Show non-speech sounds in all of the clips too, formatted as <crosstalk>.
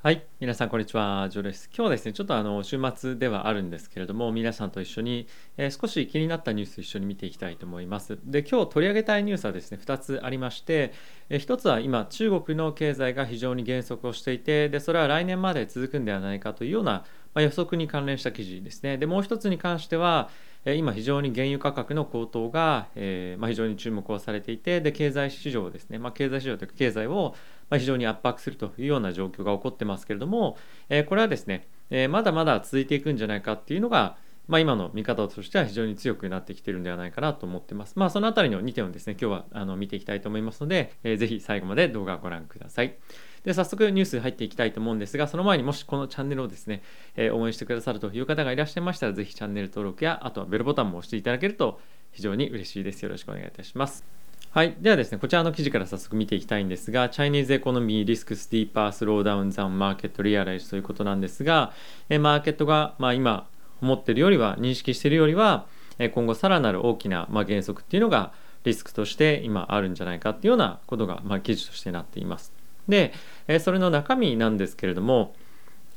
はい、皆さんこんにちは、ジョーです。今日はですね、ちょっとあの週末ではあるんですけれども、皆さんと一緒に、えー、少し気になったニュース一緒に見ていきたいと思います。で、今日取り上げたいニュースはですね、2つありまして、えー、1つは今、中国の経済が非常に減速をしていて、でそれは来年まで続くんではないかというような、まあ、予測に関連した記事ですね。で、もう1つに関しては、今非常に原油価格の高騰が、えーまあ、非常に注目をされていてで経済市場ですね、まあ、経済市場というか経済をま非常に圧迫するというような状況が起こってますけれども、え、これはですね、え、まだまだ続いていくんじゃないかっていうのが、まあ、今の見方としては非常に強くなってきてるんではないかなと思ってます。まあ、そのあたりの2点をですね、今日はあの見ていきたいと思いますので、えー、ぜひ最後まで動画をご覧ください。で早速ニュース入っていきたいと思うんですが、その前にもしこのチャンネルをですね、えー、応援してくださるという方がいらっしゃいましたら、ぜひチャンネル登録や、あとはベルボタンも押していただけると非常に嬉しいです。よろしくお願いいたします。はい。ではですね、こちらの記事から早速見ていきたいんですが、Chinese Economy Risks Deeper Slowdown Than Market Realize ということなんですが、えマーケットが、まあ、今思っているよりは、認識しているよりは、え今後さらなる大きな、まあ、減速っていうのがリスクとして今あるんじゃないかっていうようなことが、まあ、記事としてなっています。で、えそれの中身なんですけれども、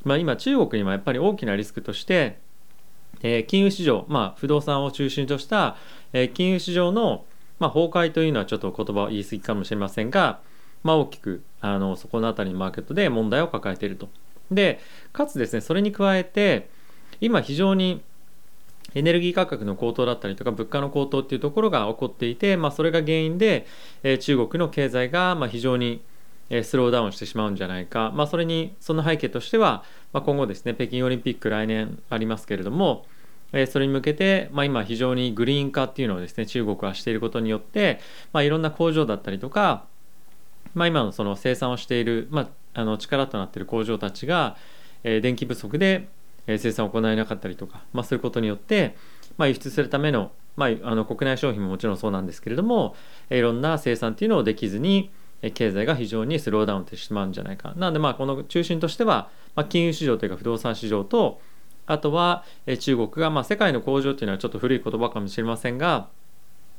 まあ、今中国にはやっぱり大きなリスクとして、え、金融市場、まあ、不動産を中心とした、え、金融市場の、まあ、崩壊というのはちょっと言葉を言い過ぎかもしれませんが、まあ、大きくあのそこの辺りのマーケットで問題を抱えていると。でかつですねそれに加えて今非常にエネルギー価格の高騰だったりとか物価の高騰っていうところが起こっていて、まあ、それが原因で、え、中国の経済がま非常にスローダウンしてしまうんじゃないか、まあ、それにその背景としては、まあ、今後ですね北京オリンピック来年ありますけれども、えそれに向けて、まあ、今非常にグリーン化っていうのをですね中国はしていることによって、まあ、いろんな工場だったりとか、まあ、今のその生産をしている、まあ、あの力となっている工場たちが、え、電気不足で生産を行えなかったりとか、まあ、することによって、まあ、輸出するための,、まあ、あの国内商品ももちろんそうなんですけれどもいろんな生産っていうのをできずに、経済が非常にスローダウンしてしまうんじゃないか。なのでまあこの中心としては、まあ、金融市場というか不動産市場とあとは中国がまあ世界の工場というのはちょっと古い言葉かもしれませんが、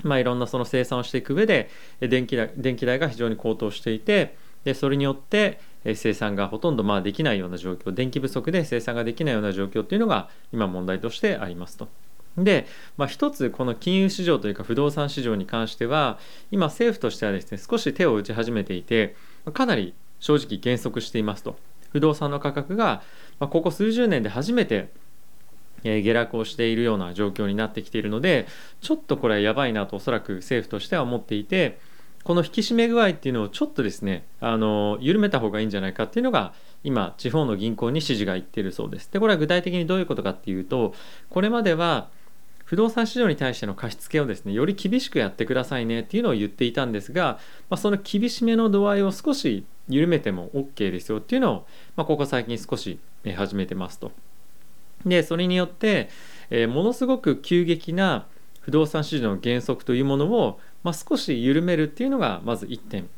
まあ、いろんなその生産をしていく上で電気代電気代が非常に高騰していてでそれによって生産がほとんどまあできないような状況電気不足で生産ができないような状況っていうのが今問題としてありますと。で、まあ、一つこの金融市場というか不動産市場に関しては今政府としてはですね少し手を打ち始めていてかなり正直減速していますと不動産の価格がここ数十年で初めて下落をしているような状況になってきているのでちょっとこれはやばいなとおそらく政府としては思っていてこの引き締め具合っていうのをちょっとですねあの緩めた方がいいんじゃないかっていうのが今地方の銀行に指示がいっているそうですでこれは具体的にどういうことかっていうとこれまでは不動産市場に対しての貸し付けをですねより厳しくやってくださいねっていうのを言っていたんですが、まあ、その厳しめの度合いを少し緩めても OK ですよっていうのを、まあ、ここ最近少し始めてますと。でそれによって、えー、ものすごく急激な不動産市場の減速というものを、まあ、少し緩めるっていうのがまず1点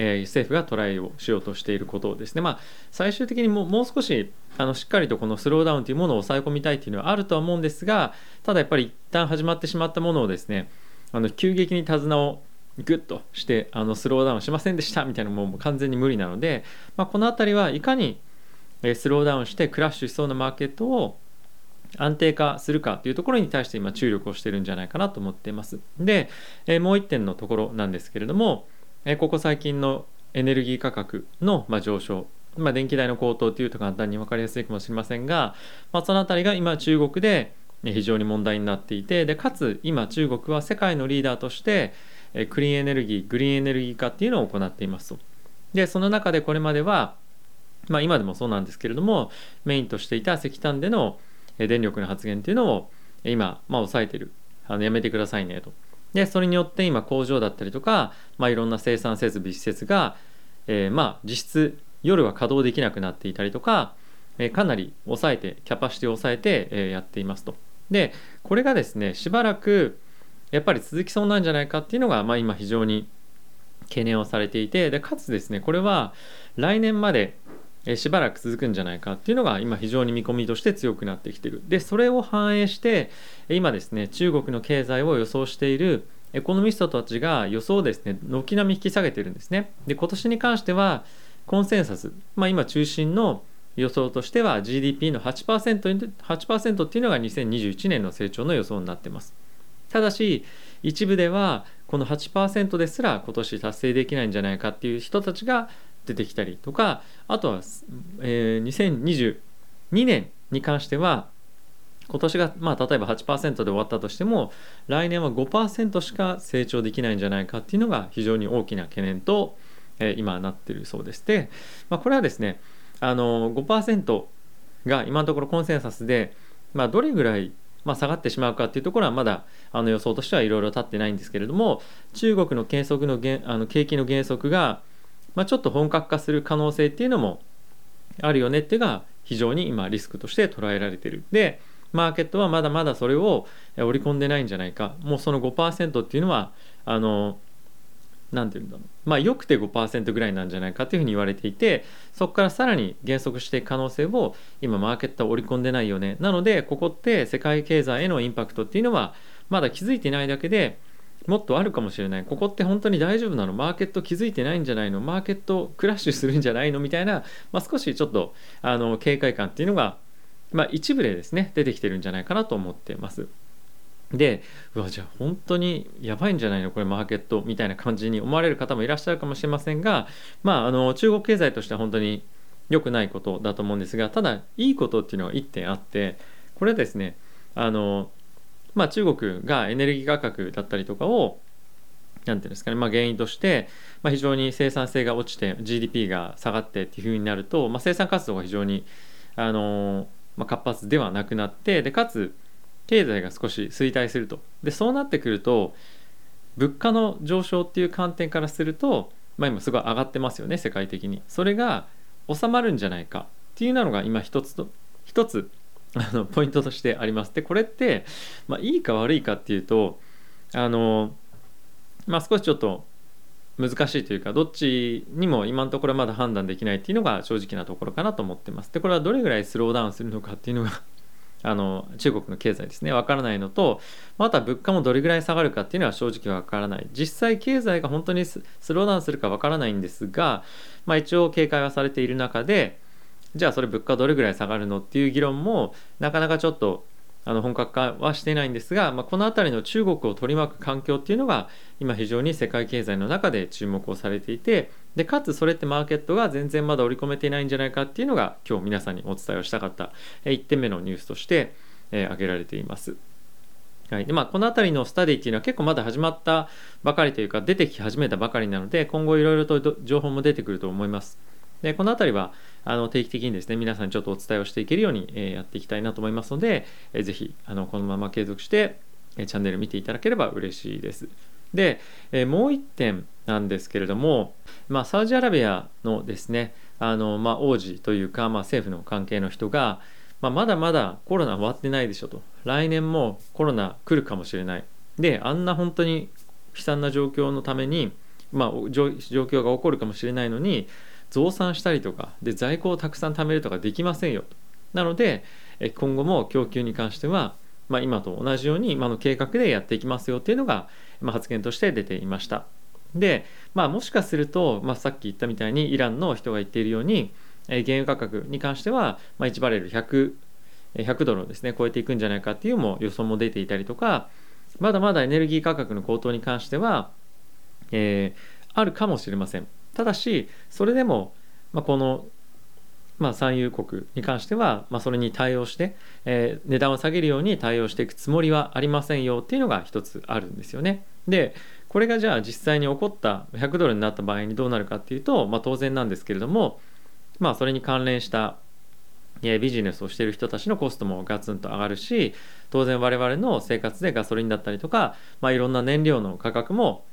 えー、政府がトライをしようとしていることをですね、まあ、最終的にももう少しあのしっかりとこのスローダウンというものを抑え込みたいというのはあるとは思うんですがただやっぱり一旦始まってしまったものをですねあの急激に手綱をグッとしてあのスローダウンしませんでしたみたいなのもも完全に無理なので、まあ、この辺りはいかにスローダウンしてクラッシュしそうなマーケットを安定化するかというところに対して今注力をしてるんじゃないかなと思っています。で、えもう一点のところなんですけれども、えここ最近のエネルギー価格の、ま上昇、まあ、電気代の高騰というと簡単に分かりやすいかもしれませんが、まあ、その辺りが今中国で非常に問題になっていてでかつ今中国は世界のリーダーとしてクリーンエネルギーグリーンエネルギー化っていうのを行っていますと。でその中でこれまでは、まあ、今でもそうなんですけれどもメインとしていた石炭での電力の発言っていうのを今、まあ、抑えてるあのやめてくださいねと。でそれによって今工場だったりとか、まあ、いろんな生産設備施設が、えー、まあ実質夜は稼働できなくなっていたりとか、えー、かなり抑えてキャパシティを抑えて、えー、やっていますと。でこれがですねしばらくやっぱり続きそうなんじゃないかっていうのが、まあ、今非常に懸念をされていてでかつですねこれは来年までえしばらく続くんじゃないかっていうのが今非常に見込みとして強くなってきてる。でそれを反映して今ですね中国の経済を予想しているエコノミストたちが予想をですね軒並み引き下げてるんですね。で今年に関してはコンセンサス、まあ、今中心の予想としては GDP の 8%, 8%っていうのが2021年の成長の予想になってます。ただし一部ではこの8%ですら今年達成できないんじゃないかっていう人たちが出てきたりとかあとは、えー、2022年に関しては今年がまあ例えば8%で終わったとしても来年は5%しか成長できないんじゃないかっていうのが非常に大きな懸念と、えー、今なってるそうでして、まあ、これはですねあの5%が今のところコンセンサスで、まあ、どれぐらいまあ、下がってしまうかっていうところはまだあの予想としてはいろいろ立ってないんですけれども中国の計測のあの景気の減速が、まあ、ちょっと本格化する可能性っていうのもあるよねっていうのが非常に今リスクとして捉えられてる。でマーケットはまだまだそれを織り込んでないんじゃないか。もうその5%っていうのはあの何て言うんだろう。まあよくて5%ぐらいなんじゃないかというふうに言われていてそこからさらに減速していく可能性を今マーケットは織り込んでないよね。なのでここって世界経済へのインパクトっていうのはまだ気づいてないだけでもっとあるかもしれない。ここって本当に大丈夫なの？マーケット気づいてないんじゃないの？マーケットクラッシュするんじゃないの？みたいな、まあ、少しちょっとあの警戒感っていうのが、まあ、一部でですね出てきてるんじゃないかなと思ってます。でうわじゃあ本当にやばいんじゃないの？これマーケットみたいな感じに思われる方もいらっしゃるかもしれませんがまああの中国経済としては本当に良くないことだと思うんですがただいいことっていうのは1点あってこれですねあのまあ中国がエネルギー価格だったりとかを何ていうんですかね、まあ、原因として、まあ、非常に生産性が落ちて GDP が下がってっていうふうになると、まあ、生産活動が非常にあの、まあ、活発ではなくなってでかつ経済が少し衰退すると。でそうなってくると物価の上昇っていう観点からすると、まあ、今すごい上がってますよね世界的に。それが収まるんじゃないかっていうのが今一つと一つあのポイントとしてあります。でこれって、まあ、いいか悪いかっていうとあのまあ少しちょっと難しいというかどっちにも今のところまだ判断できないっていうのが正直なところかなと思ってます。でこれはどれぐらいスローダウンするのかっていうのが <laughs> あの中国の経済ですね。わからないのとまた物価もどれぐらい下がるかっていうのは正直わからない。実際経済が本当にスローダウンするかわからないんですが、まあ、一応警戒はされている中でじゃあそれ物価どれぐらい下がるのっていう議論もなかなかちょっとあの本格化はしてないんですが、まあ、この辺りの中国を取り巻く環境っていうのが今非常に世界経済の中で注目をされていてでかつそれってマーケットが全然まだ織り込めていないんじゃないかっていうのが今日皆さんにお伝えをしたかった1点目のニュースとして、えー、挙げられています。はいでまあ、この辺りのスタディっていうのは結構まだ始まったばかりというか出てき始めたばかりなので今後いろいろと情報も出てくると思います。でこの辺りはあの定期的にですね皆さんにちょっとお伝えをしていけるように、やっていきたいなと思いますので、えー、ぜひこのまま継続して、チャンネル見ていただければ嬉しいです。で、もう1点なんですけれども、まあ、サウジアラビアのですねあの、まあ、王子というか、まあ、政府の関係の人が、まあ、まだまだコロナ終わってないでしょと来年もコロナ来るかもしれないであんな本当に悲惨な状況のために、まあ、状況が起こるかもしれないのに増産したりとかで在庫をたくさん貯めるとかできませんよと。なので今後も供給に関しては、まあ、今と同じように今の計画でやっていきますよっていうのが、まあ、発言として出ていました。で、まあ、もしかすると、まあ、さっき言ったみたいにイランの人が言っているように原油価格に関しては、まあ、1バレル100 100ドルをですね超えていくんじゃないかっていうも予想も出ていたりとかまだまだエネルギー価格の高騰に関しては、えー、あるかもしれません。ただしそれでも、まあ、この、まあ、産油国に関しては、まあ、それに対応して、えー、値段を下げるように対応していくつもりはありませんよっていうのが一つあるんですよね。でこれがじゃあ実際に起こった100ドルになった場合にどうなるかっていうと、まあ、当然なんですけれども、まあ、それに関連したビジネスをしている人たちのコストもガツンと上がるし当然我々の生活でガソリンだったりとか、まあ、いろんな燃料の価格も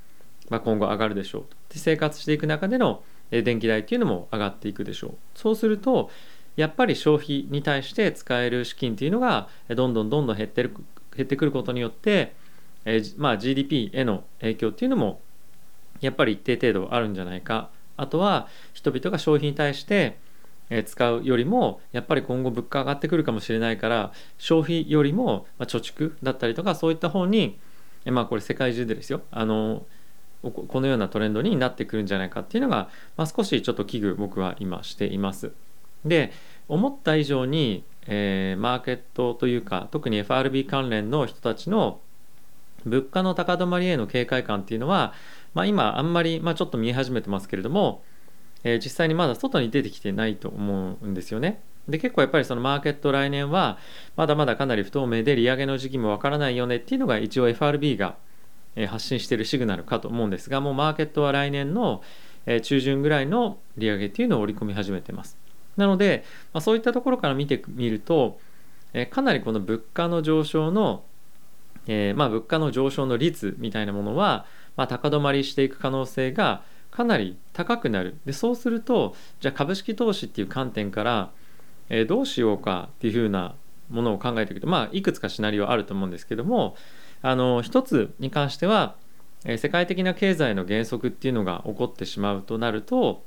まあ、今後上がるでしょうで生活していく中での電気代っていうのも上がっていくでしょう。そうするとやっぱり消費に対して使える資金っていうのがどんどんどんどん減ってる減ってくることによって、えー、まあ、GDP への影響っていうのもやっぱり一定程度あるんじゃないか。あとは人々が消費に対して使うよりもやっぱり今後物価上がってくるかもしれないから消費よりも貯蓄だったりとかそういった方にまあこれ世界中でですよ。あのこのようなトレンドになってくるんじゃないかっていうのが、まあ、少しちょっと危惧僕は今しています。で思った以上に、えー、マーケットというか特に FRB 関連の人たちの物価の高止まりへの警戒感っていうのは、まあ、今あんまり、まあ、ちょっと見え始めてますけれども、えー、実際にまだ外に出てきてないと思うんですよね。で結構やっぱりそのマーケット来年はまだまだかなり不透明で利上げの時期もわからないよねっていうのが一応 FRB が発信しているシグナルかと思うんですがもうマーケットは来年の中旬ぐらいの利上げっていうのを織り込み始めてます。なので、まあ、そういったところから見てみると、かなりこの物価の上昇の、えー、まあ物価の上昇の率みたいなものは、まあ、高止まりしていく可能性がかなり高くなるでそうするとじゃあ株式投資っていう観点から、えー、どうしようかっていうふうなものを考えていくとまあいくつかシナリオあると思うんですけどもあの一つに関しては、え、世界的な経済の減速っていうのが起こってしまうとなると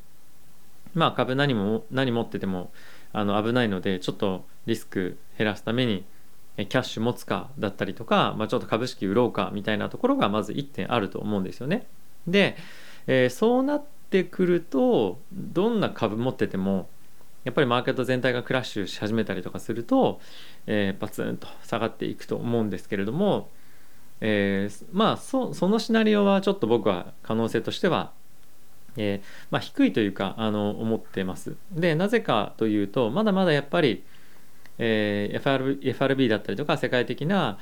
まあ株何も何持っててもあの危ないのでちょっとリスク減らすためにキャッシュ持つかだったりとか、まあ、ちょっと株式売ろうかみたいなところがまず1点あると思うんですよね。で、えー、そうなってくるとどんな株持っててもやっぱりマーケット全体がクラッシュし始めたりとかすると、えー、バツンと下がっていくと思うんですけれども、えー、まあそのシナリオはちょっと僕は可能性としてはえー、まあ、低いというかあの思ってます。でなぜかというとまだまだやっぱり、えー、FR FRB だったりとか世界的な、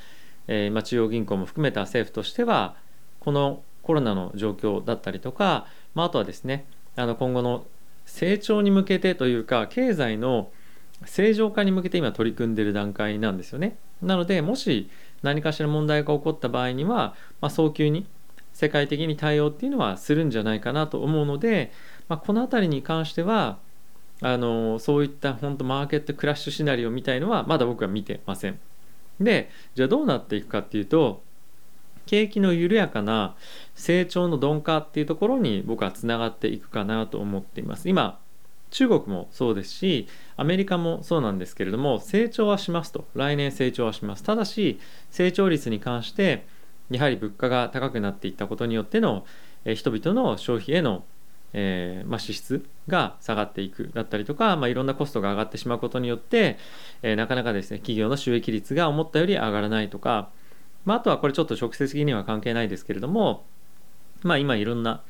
えー、まあ、中央銀行も含めた政府としてはこのコロナの状況だったりとか、まあ、あとはですねあの今後の成長に向けてというか経済の正常化に向けて今取り組んでいる段階なんですよね。なのでもし何かしら問題が起こった場合には、まあ、早急に世界的に対応っていうのはするんじゃないかなと思うので、まあ、この辺りに関してはあのそういった本当マーケットクラッシュシナリオみたいのはまだ僕は見てません。でじゃあどうなっていくかっていうと景気の緩やかな成長の鈍化っていうところに僕はつながっていくかなと思っています。今中国もそうですしアメリカもそうなんですけれども成長はしますと。来年成長はします。ただし成長率に関してやはり物価が高くなっていったことによっての、え人々の消費への、えー、まあ、支出が下がっていくだったりとか、まあ、いろんなコストが上がってしまうことによって、えー、なかなかですね企業の収益率が思ったより上がらないとか、まあ、あとはこれちょっと直接的には関係ないですけれども、まあ、今いろんな、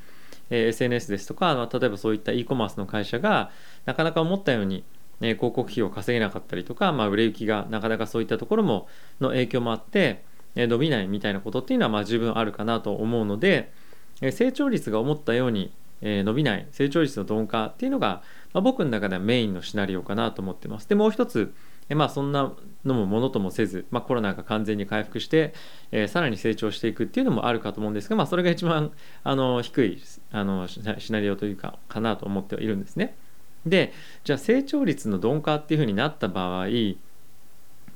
え、SNS ですとか、まあ、例えばそういった e コマースの会社がなかなか思ったように、え広告費を稼げなかったりとか、まあ、売れ行きがなかなかそういったところもの影響もあってえ伸びないみたいなことっていうのはまあ十分あるかなと思うのでえ成長率が思ったようにえ伸びない成長率の鈍化っていうのが、まあ、僕の中ではメインのシナリオかなと思ってます。でもう一つまあそんなのもものともせず、まあ、コロナが完全に回復して、えー、さらに成長していくっていうのもあるかと思うんですが、まあ、それが一番あの低いあのシナリオというかかなと思ってはいるんですね。でじゃあ成長率の鈍化っていうふうになった場合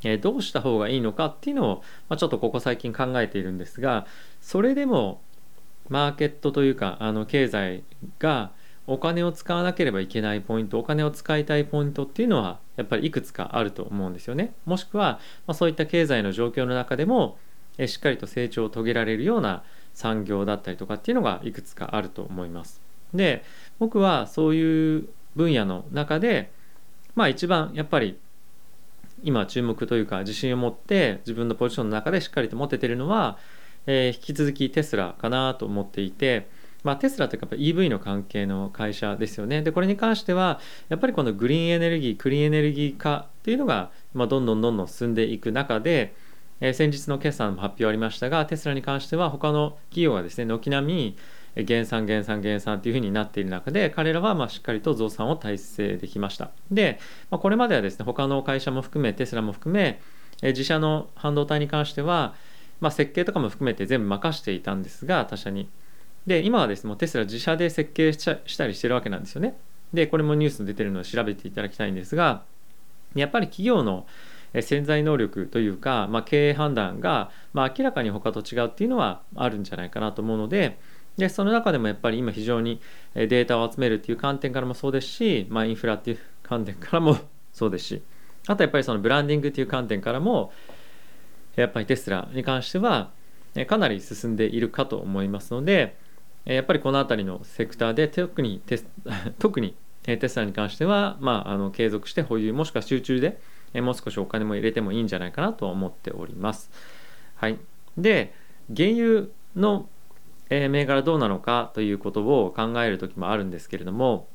えどうした方がいいのかっていうのを、まあ、ちょっとここ最近考えているんですがそれでもマーケットというかあの経済がお金を使わなければいけないポイントお金を使いたいポイントっていうのはやっぱりいくつかあると思うんですよね。もしくは、まあ、そういった経済の状況の中でもえしっかりと成長を遂げられるような産業だったりとかっていうのがいくつかあると思います。で僕はそういう分野の中でまあ一番やっぱり今注目というか自信を持って自分のポジションの中でしっかりと持ててるのは、えー、引き続きテスラかなと思っていて、まあ、テスラというか EV の関係の会社ですよね。でこれに関してはやっぱりこのグリーンエネルギークリーンエネルギー化っていうのが、まあ、どんどんどんどん進んでいく中で、えー、先日の決算の発表ありましたがテスラに関しては他の企業がですね軒並み減産減産減産っていうふうになっている中で彼らはましっかりと増産を体制できました。で、まあ、これまではですね他の会社も含めテスラも含め自社の半導体に関しては、まあ、設計とかも含めて全部任していたんですが他社に。で今はですねもうテスラ自社で設計したりしてるわけなんですよね。でこれもニュースに出てるので調べていただきたいんですがやっぱり企業の潜在能力というか、まあ、経営判断が、まあ、明らかに他と違うっていうのはあるんじゃないかなと思うので、でその中でもやっぱり今非常にデータを集めるっていう観点からもそうですし、まあ、インフラっていう観点からも <laughs> そうですしあとやっぱりそのブランディングっていう観点からもやっぱりテスラに関してはかなり進んでいるかと思いますのでやっぱりこの辺りのセクターで特にテ <laughs> 特にテスラに関しては、まあ、あの継続して保有もしくは集中でもう少しお金も入れてもいいんじゃないかなと思っております。はい、で原油の銘柄どうなのかということを考える時もあるんですけれども、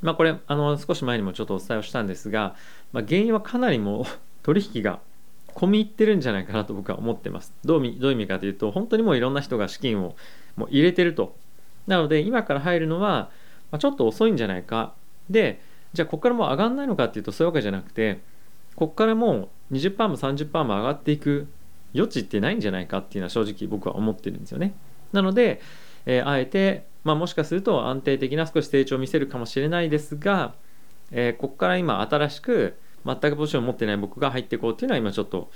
まあ、これあの少し前にもちょっとお伝えをしたんですが、まあ、原油はかなりもう <laughs> 取引が込み入ってるんじゃないかなと僕は思ってます。どうどういう意味かというと本当にもういろんな人が資金をもう入れてると。なので今から入るのは、ま、ちょっと遅いんじゃないか。でじゃあここからもう上がんないのかっていうとそういうわけじゃなくてここからもう20%も30%も上がっていく余地ってないんじゃないかっていうのは正直僕は思ってるんですよね。なので、えー、あえて、まあ、もしかすると安定的な少し成長を見せるかもしれないですが、えー、ここから今新しく全くポジションを持ってない僕が入っていこうっていうのは今ちょっと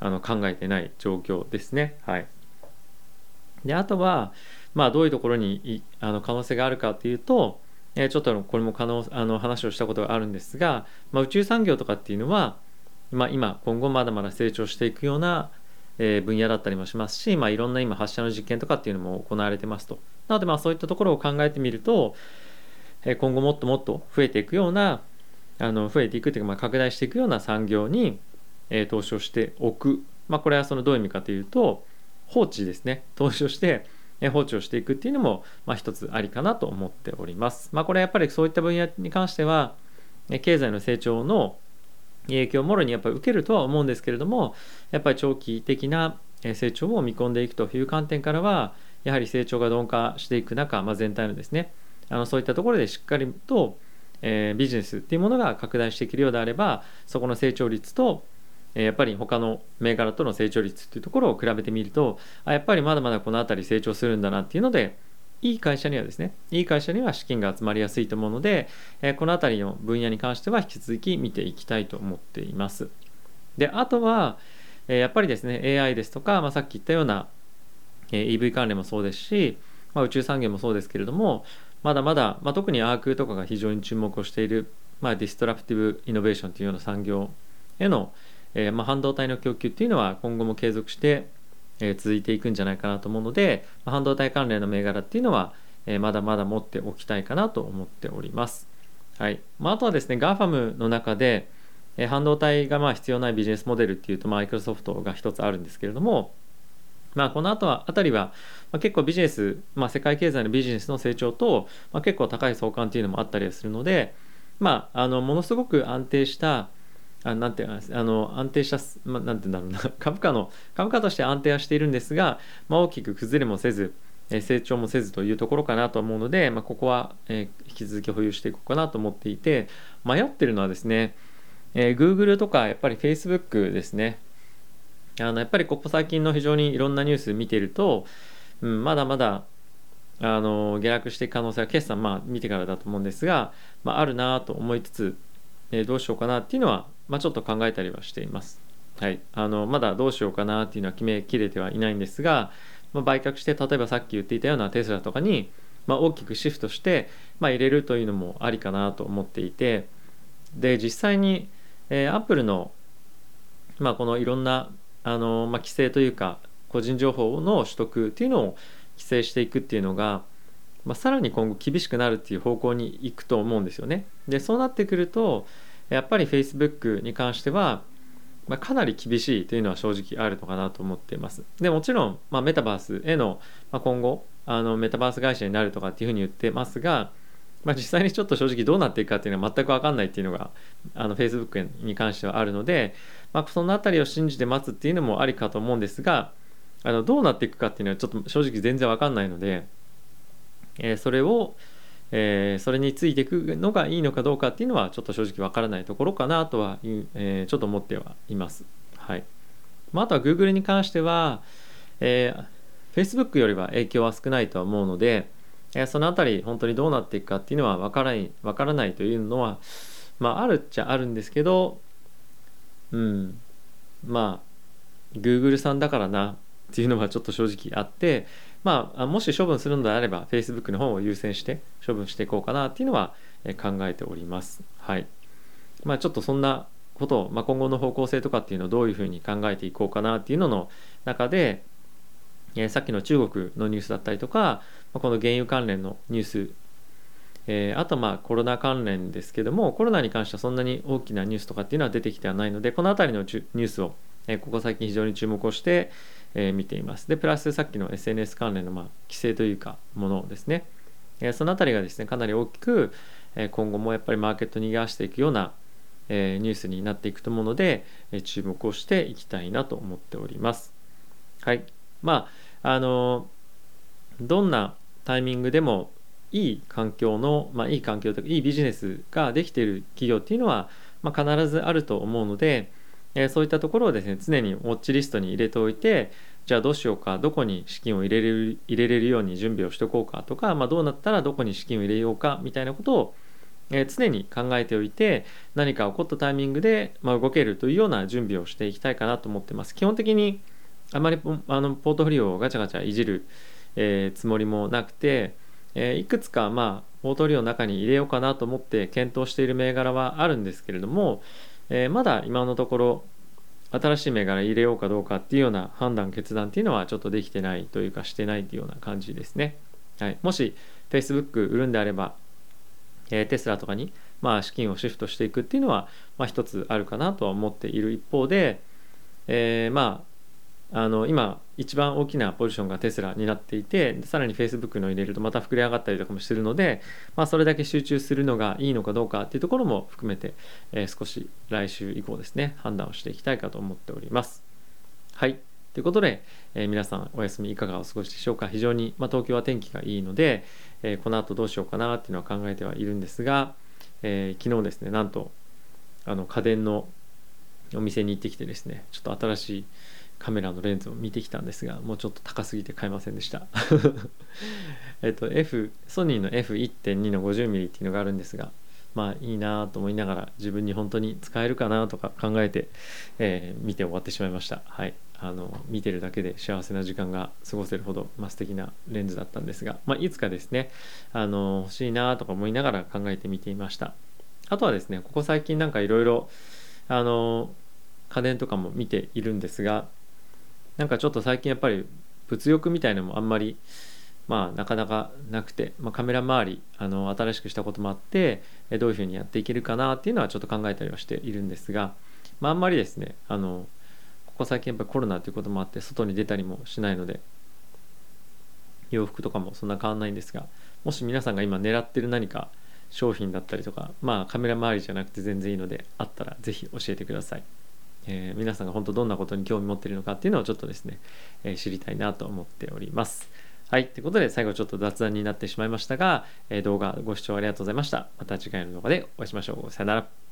あの考えてない状況ですね。はい、であとは、まあ、どういうところにあの可能性があるかというと、えー、ちょっとこれも可能あの話をしたことがあるんですが、まあ、宇宙産業とかっていうのは、まあ、今今後まだまだ成長していくようなえ分野だったりもしますし、まあ、いろんな今発射の実験とかっていうのも行われてますと。なのでまあそういったところを考えてみると、え今後もっともっと増えていくようなあの増えていくというか、まあ、拡大していくような産業に、え投資をしておく、まあ、これはそのどういう意味かというと放置ですね投資をして放置をしていくっていうのも、まあ、一つありかなと思っております。まあ、これやっぱりそういった分野に関しては経済の成長の影響をもろにやっぱり受けるとは思うんですけれどもやっぱり長期的な成長を見込んでいくという観点からはやはり成長が鈍化していく中、まあ、全体のですねあのそういったところでしっかりと、えー、ビジネスっていうものが拡大していけるようであればそこの成長率とやっぱり他の銘柄との成長率っていうところを比べてみるとあやっぱりまだまだこの辺り成長するんだなっていうのでいい会社にはですねいい会社には資金が集まりやすいと思うので、えこの辺りの分野に関しては引き続き見ていきたいと思っています。であとは、えやっぱりですね AI ですとか、まあ、さっき言ったような、え EV 関連もそうですし、まあ、宇宙産業もそうですけれどもまだまだ、まあ、特に ARK とかが非常に注目をしている、まあ、 disruptive innovation というような産業への、えー、まあ、半導体の供給っていうのは今後も継続してえ続いていくんじゃないかなと思うので、ま半導体関連の銘柄っていうのは、えまだまだ持っておきたいかなと思っております。はいまあ、あとはですね GAFAM の中で、え半導体がまあ必要ないビジネスモデルっていうとマイクロソフトが一つあるんですけれども、まあ、この後はあたりは、まあ、結構ビジネス、まあ、世界経済のビジネスの成長と、まあ、結構高い相関っていうのもあったりするので、まあ、あのものすごく安定したあなんてあの安定した、まあ、なんて言うんだろうな。<laughs> 株価の株価として安定はしているんですが、まあ、大きく崩れもせず成長もせずというところかなと思うので、まあ、ここは、え引き続き保有していこうかなと思っていて迷ってるのはですね、えー、Google とかやっぱり Facebook ですね。あのやっぱりここ最近の非常にいろんなニュース見てると、うん、まだまだあの下落していく可能性は決算まあ見てからだと思うんですが、まあ、あるなと思いつつ、えー、どうしようかなっていうのはまあ、ちょっと考えたりはしています。はい、あのまだどうしようかなっていうのは決めきれてはいないんですが、まあ、売却して例えばさっき言っていたようなテスラとかに、まあ、大きくシフトして、まあ、入れるというのもありかなと思っていてで実際に、えー、アップルの、まあ、このいろんなあの、まあ、規制というか個人情報の取得っていうのを規制していくっていうのが、まあ、さらに今後厳しくなるっていう方向に行くと思うんですよね。でそうなってくるとやっぱり Facebook に関しては、まあ、かなり厳しいというのは正直あるのかなと思っています。でもちろん、まあ、メタバースへの、まあ、今後あのメタバース会社になるとかっていうふうに言ってますが、まあ、実際にちょっと正直どうなっていくかっていうのは全く分かんないっていうのがあの Facebook に関してはあるので、まあ、その辺りを信じて待つっていうのもありかと思うんですがあのどうなっていくかっていうのはちょっと正直全然分かんないので、えー、それをえー、それについていくのがいいのかどうかっていうのはちょっと正直わからないところかなとは、えー、ちょっと思ってはいます。はいまあ、あとは Google に関しては、えー、Facebook よりは影響は少ないとは思うので、えー、そのあたり本当にどうなっていくかっていうのはわからないわからないというのは、まあ、あるっちゃあるんですけど、うん、まあ Google さんだからなっていうのはちょっと正直あって、まあ、もし処分するのであれば Facebook の方を優先して処分していこうかなっていうのは考えております。はい。まあ、ちょっとそんなことを、まあ、今後の方向性とかっていうのをどういうふうに考えていこうかなっていうのの中で、え、さっきの中国のニュースだったりとか、ま、この原油関連のニュース、えー、あとまあコロナ関連ですけどもコロナに関してはそんなに大きなニュースとかっていうのは出てきてはないのでこの辺りのニュースを、え、ここ最近非常に注目をして、えー、見ています。でプラスさっきの SNS 関連のまあ規制というかものですね、えー、その辺りがですねかなり大きく、えー、今後もやっぱりマーケットに逃がしていくような、えー、ニュースになっていくと思うので、えー、注目をしていきたいなと思っております。はい。まああのどんなタイミングでもいい環境の、まあ、いい環境とかいいビジネスができている企業っていうのは、まあ、必ずあると思うので、え、そういったところをですね常にウォッチリストに入れておいてじゃあどうしようかどこに資金を入れれる入れれるように準備をしておこうかとか、まあ、どうなったらどこに資金を入れようかみたいなことを、え、常に考えておいて何か起こったタイミングで、ま、動けるというような準備をしていきたいかなと思ってます。基本的にあまりあのポートフォリオをガチャガチャいじる、えー、つもりもなくて、えー、いくつかまあポートフォリオの中に入れようかなと思って検討している銘柄はあるんですけれども、えー、まだ今のところ新しい銘柄入れようかどうかっていうような判断決断っていうのはちょっとできてないというかしてないっていうような感じですね。はい、もし Facebook 売るんであれば、えー、テスラとかにまあ資金をシフトしていくっていうのはまあ一つあるかなとは思っている一方で、えー、まああの今一番大きなポジションがテスラになっていてさらに Facebook の入れるとまた膨れ上がったりとかもするので、まあ、それだけ集中するのがいいのかどうかっていうところも含めて、えー、少し来週以降ですね判断をしていきたいかと思っております。はいということで、えー、皆さんお休みいかがお過ごしでしょうか非常に、まあ、東京は天気がいいので、えー、この後どうしようかなっていうのは考えてはいるんですが、え昨日ですねなんとあの家電のお店に行ってきてですねちょっと新しいカメラのレンズを見てきたんですがもうちょっと高すぎて買えませんでした。<laughs> えっと F ソニーの F1.2 の 50mm っていうのがあるんですがまあいいなと思いながら自分に本当に使えるかなとか考えて、えー、見て終わってしまいました。はい。あの見てるだけで幸せな時間が過ごせるほど、まあ、素敵なレンズだったんですが、まあ、いつかですねあの欲しいなとか思いながら考えてみていました。あとはですねここ最近なんかいろいろあの家電とかも見ているんですがなんかちょっと最近やっぱり物欲みたいのもあんまりまあなかなかなくて、まあ、カメラ周りあの新しくしたこともあってどういうふうにやっていけるかなっていうのはちょっと考えたりはしているんですが、まあ、あんまりですねあのここ最近やっぱりコロナということもあって外に出たりもしないので洋服とかもそんな変わんないんですがもし皆さんが今狙ってる何か商品だったりとかまあカメラ周りじゃなくて全然いいのであったら是非教えてください。えー、皆さんが本当どんなことに興味持っているのかっていうのをちょっとですね、えー、知りたいなと思っております。はい。ということで、最後ちょっと雑談になってしまいましたが、えー、動画ご視聴ありがとうございました。また次回の動画でお会いしましょう。さよなら。